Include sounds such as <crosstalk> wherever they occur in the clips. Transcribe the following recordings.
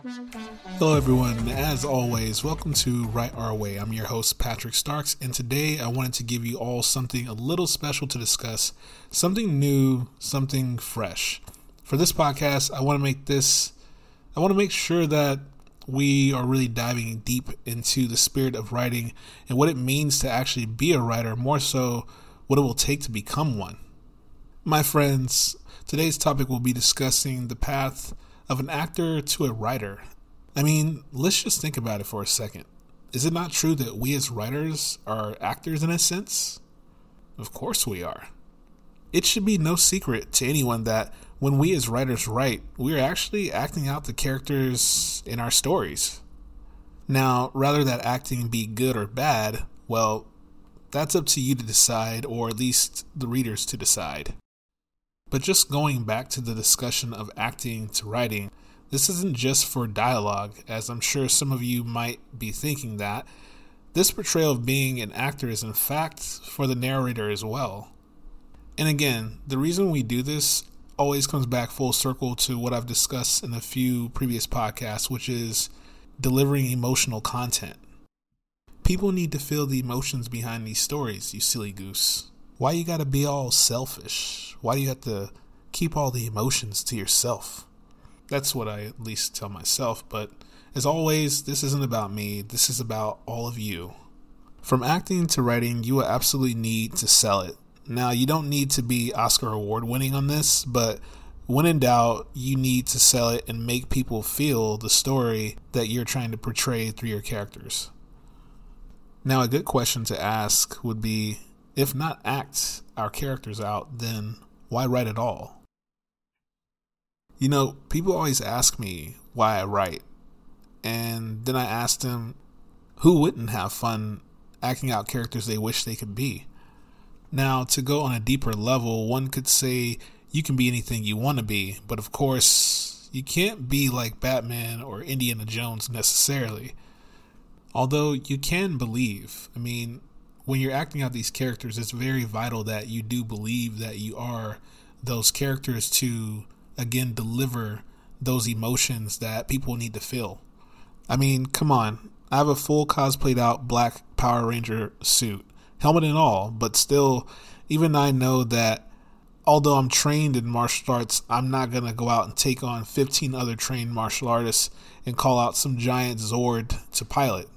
Hello, everyone. As always, welcome to Write Our Way. I'm your host, Patrick Starks, and today I wanted to give you all something a little special to discuss, something new, something fresh. For this podcast, I want to make this, I want to make sure that we are really diving deep into the spirit of writing and what it means to actually be a writer, more so what it will take to become one. My friends, today's topic will be discussing the path of an actor to a writer. I mean, let's just think about it for a second. Is it not true that we as writers are actors in a sense? Of course we are. It should be no secret to anyone that when we as writers write, we are actually acting out the characters in our stories. Now, rather that acting be good or bad, well, that's up to you to decide, or at least the readers to decide. But just going back to the discussion of acting to writing, this isn't just for dialogue, as I'm sure some of you might be thinking that. This portrayal of being an actor is, in fact, for the narrator as well. And again, the reason we do this always comes back full circle to what I've discussed in a few previous podcasts, which is delivering emotional content. People need to feel the emotions behind these stories, you silly goose. Why you gotta be all selfish? Why do you have to keep all the emotions to yourself? That's what I at least tell myself, but as always, this isn't about me, this is about all of you. From acting to writing, you will absolutely need to sell it. Now, you don't need to be Oscar award winning on this, but when in doubt, you need to sell it and make people feel the story that you're trying to portray through your characters. Now, a good question to ask would be if not act our characters out, then why write at all? You know, people always ask me why I write, and then I ask them who wouldn't have fun acting out characters they wish they could be. Now, to go on a deeper level, one could say you can be anything you want to be, but of course, you can't be like Batman or Indiana Jones necessarily. Although you can believe. I mean, when you're acting out these characters, it's very vital that you do believe that you are those characters to, again, deliver those emotions that people need to feel. I mean, come on. I have a full cosplayed out black Power Ranger suit, helmet and all, but still, even I know that although I'm trained in martial arts, I'm not going to go out and take on 15 other trained martial artists and call out some giant Zord to pilot.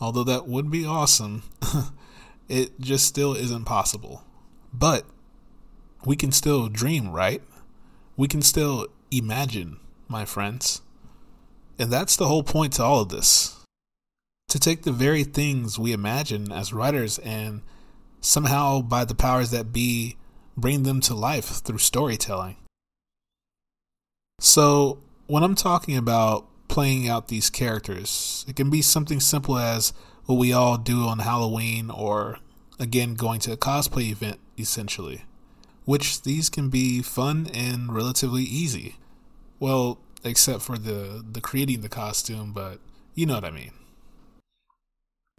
Although that would be awesome, <laughs> it just still isn't possible. But we can still dream, right? We can still imagine, my friends. And that's the whole point to all of this. To take the very things we imagine as writers and somehow, by the powers that be, bring them to life through storytelling. So, when I'm talking about playing out these characters. It can be something simple as what we all do on Halloween or again going to a cosplay event essentially. Which these can be fun and relatively easy. Well, except for the the creating the costume, but you know what I mean.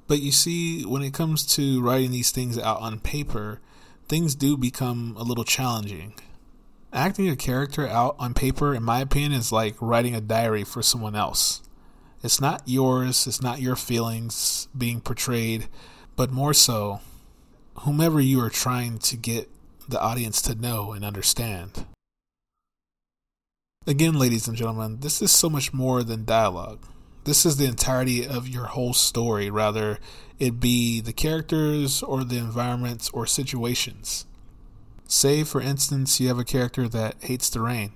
But you see, when it comes to writing these things out on paper, things do become a little challenging. Acting a character out on paper, in my opinion, is like writing a diary for someone else. It's not yours, it's not your feelings being portrayed, but more so, whomever you are trying to get the audience to know and understand. Again, ladies and gentlemen, this is so much more than dialogue. This is the entirety of your whole story, rather it be the characters or the environments or situations. Say, for instance, you have a character that hates the rain.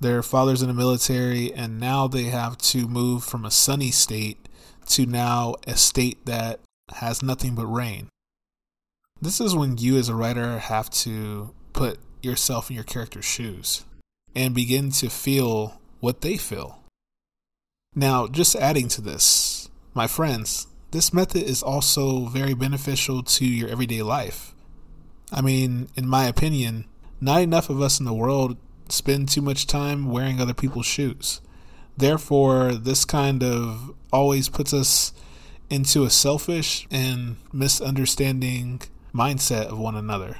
Their father's in the military, and now they have to move from a sunny state to now a state that has nothing but rain. This is when you, as a writer, have to put yourself in your character's shoes and begin to feel what they feel. Now, just adding to this, my friends, this method is also very beneficial to your everyday life. I mean, in my opinion, not enough of us in the world spend too much time wearing other people's shoes. Therefore, this kind of always puts us into a selfish and misunderstanding mindset of one another.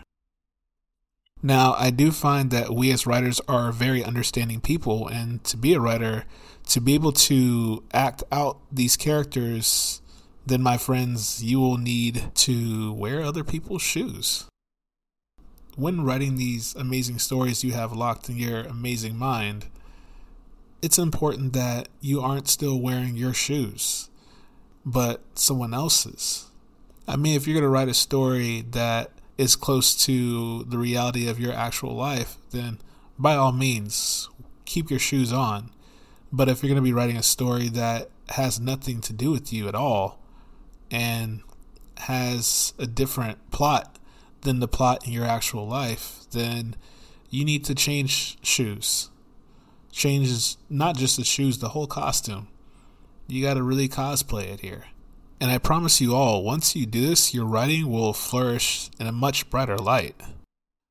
Now, I do find that we as writers are very understanding people, and to be a writer, to be able to act out these characters, then, my friends, you will need to wear other people's shoes. When writing these amazing stories you have locked in your amazing mind, it's important that you aren't still wearing your shoes, but someone else's. I mean, if you're going to write a story that is close to the reality of your actual life, then by all means, keep your shoes on. But if you're going to be writing a story that has nothing to do with you at all and has a different plot than the plot in your actual life, then you need to change shoes. Changes not just the shoes, the whole costume. You got to really cosplay it here. And I promise you all, once you do this, your writing will flourish in a much brighter light.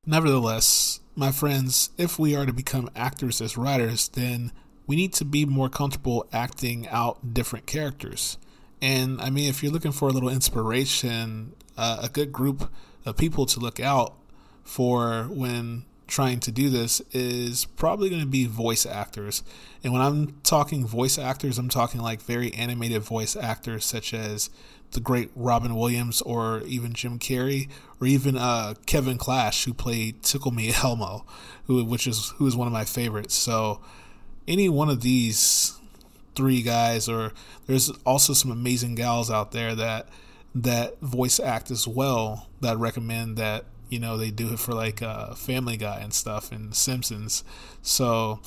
Nevertheless, my friends, if we are to become actors as writers, then we need to be more comfortable acting out different characters. And I mean, if you're looking for a little inspiration, uh, a good group of people to look out for when trying to do this is probably going to be voice actors. And when I'm talking voice actors, I'm talking like very animated voice actors such as the great Robin Williams or even Jim Carrey or even uh, Kevin Clash who played Tickle Me <laughs> Elmo, who which is who is one of my favorites. So any one of these three guys or there's also some amazing gals out there that that voice act as well that I recommend that you know they do it for like uh, Family Guy and stuff and Simpsons. So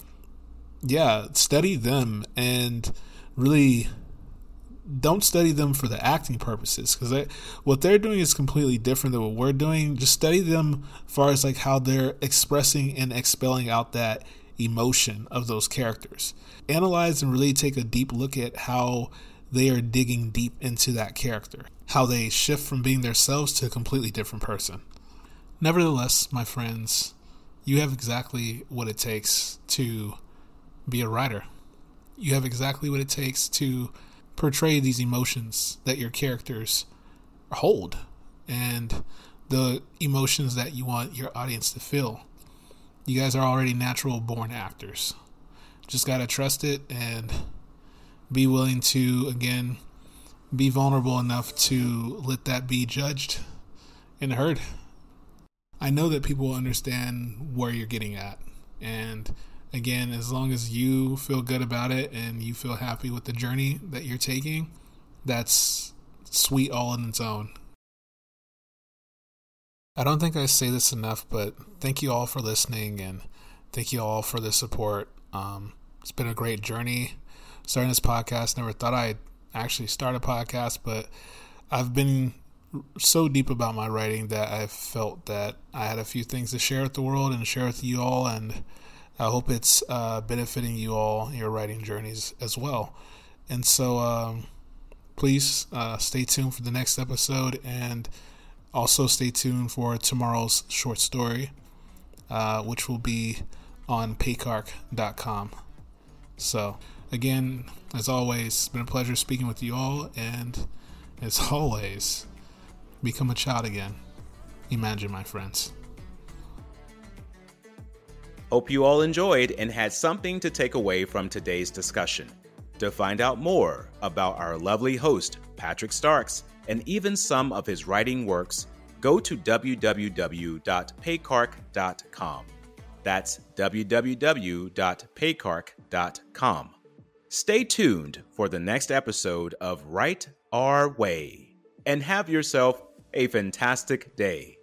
yeah, study them and really don't study them for the acting purposes because what they're doing is completely different than what we're doing. Just study them as far as like how they're expressing and expelling out that emotion of those characters. Analyze and really take a deep look at how they are digging deep into that character, how they shift from being themselves to a completely different person. Nevertheless, my friends, you have exactly what it takes to be a writer. You have exactly what it takes to portray these emotions that your characters hold and the emotions that you want your audience to feel. You guys are already natural born actors. Just got to trust it and be willing to, again, be vulnerable enough to let that be judged and heard. I know that people will understand where you're getting at. And again, as long as you feel good about it and you feel happy with the journey that you're taking, that's sweet all in its own. I don't think I say this enough, but thank you all for listening and thank you all for the support. Um, it's been a great journey starting this podcast. Never thought I'd actually start a podcast, but I've been so deep about my writing that I felt that I had a few things to share with the world and share with you all, and I hope it's uh, benefiting you all in your writing journeys as well. And so, um, please uh, stay tuned for the next episode, and also stay tuned for tomorrow's short story, uh, which will be on paycark.com. So, again, as always, it's been a pleasure speaking with you all, and as <laughs> always, become a child again. Imagine, my friends. Hope you all enjoyed and had something to take away from today's discussion. To find out more about our lovely host, Patrick Starks, and even some of his writing works, go to www.paycark.com. That's www.paycark.com. Stay tuned for the next episode of Write Our Way and have yourself a fantastic day.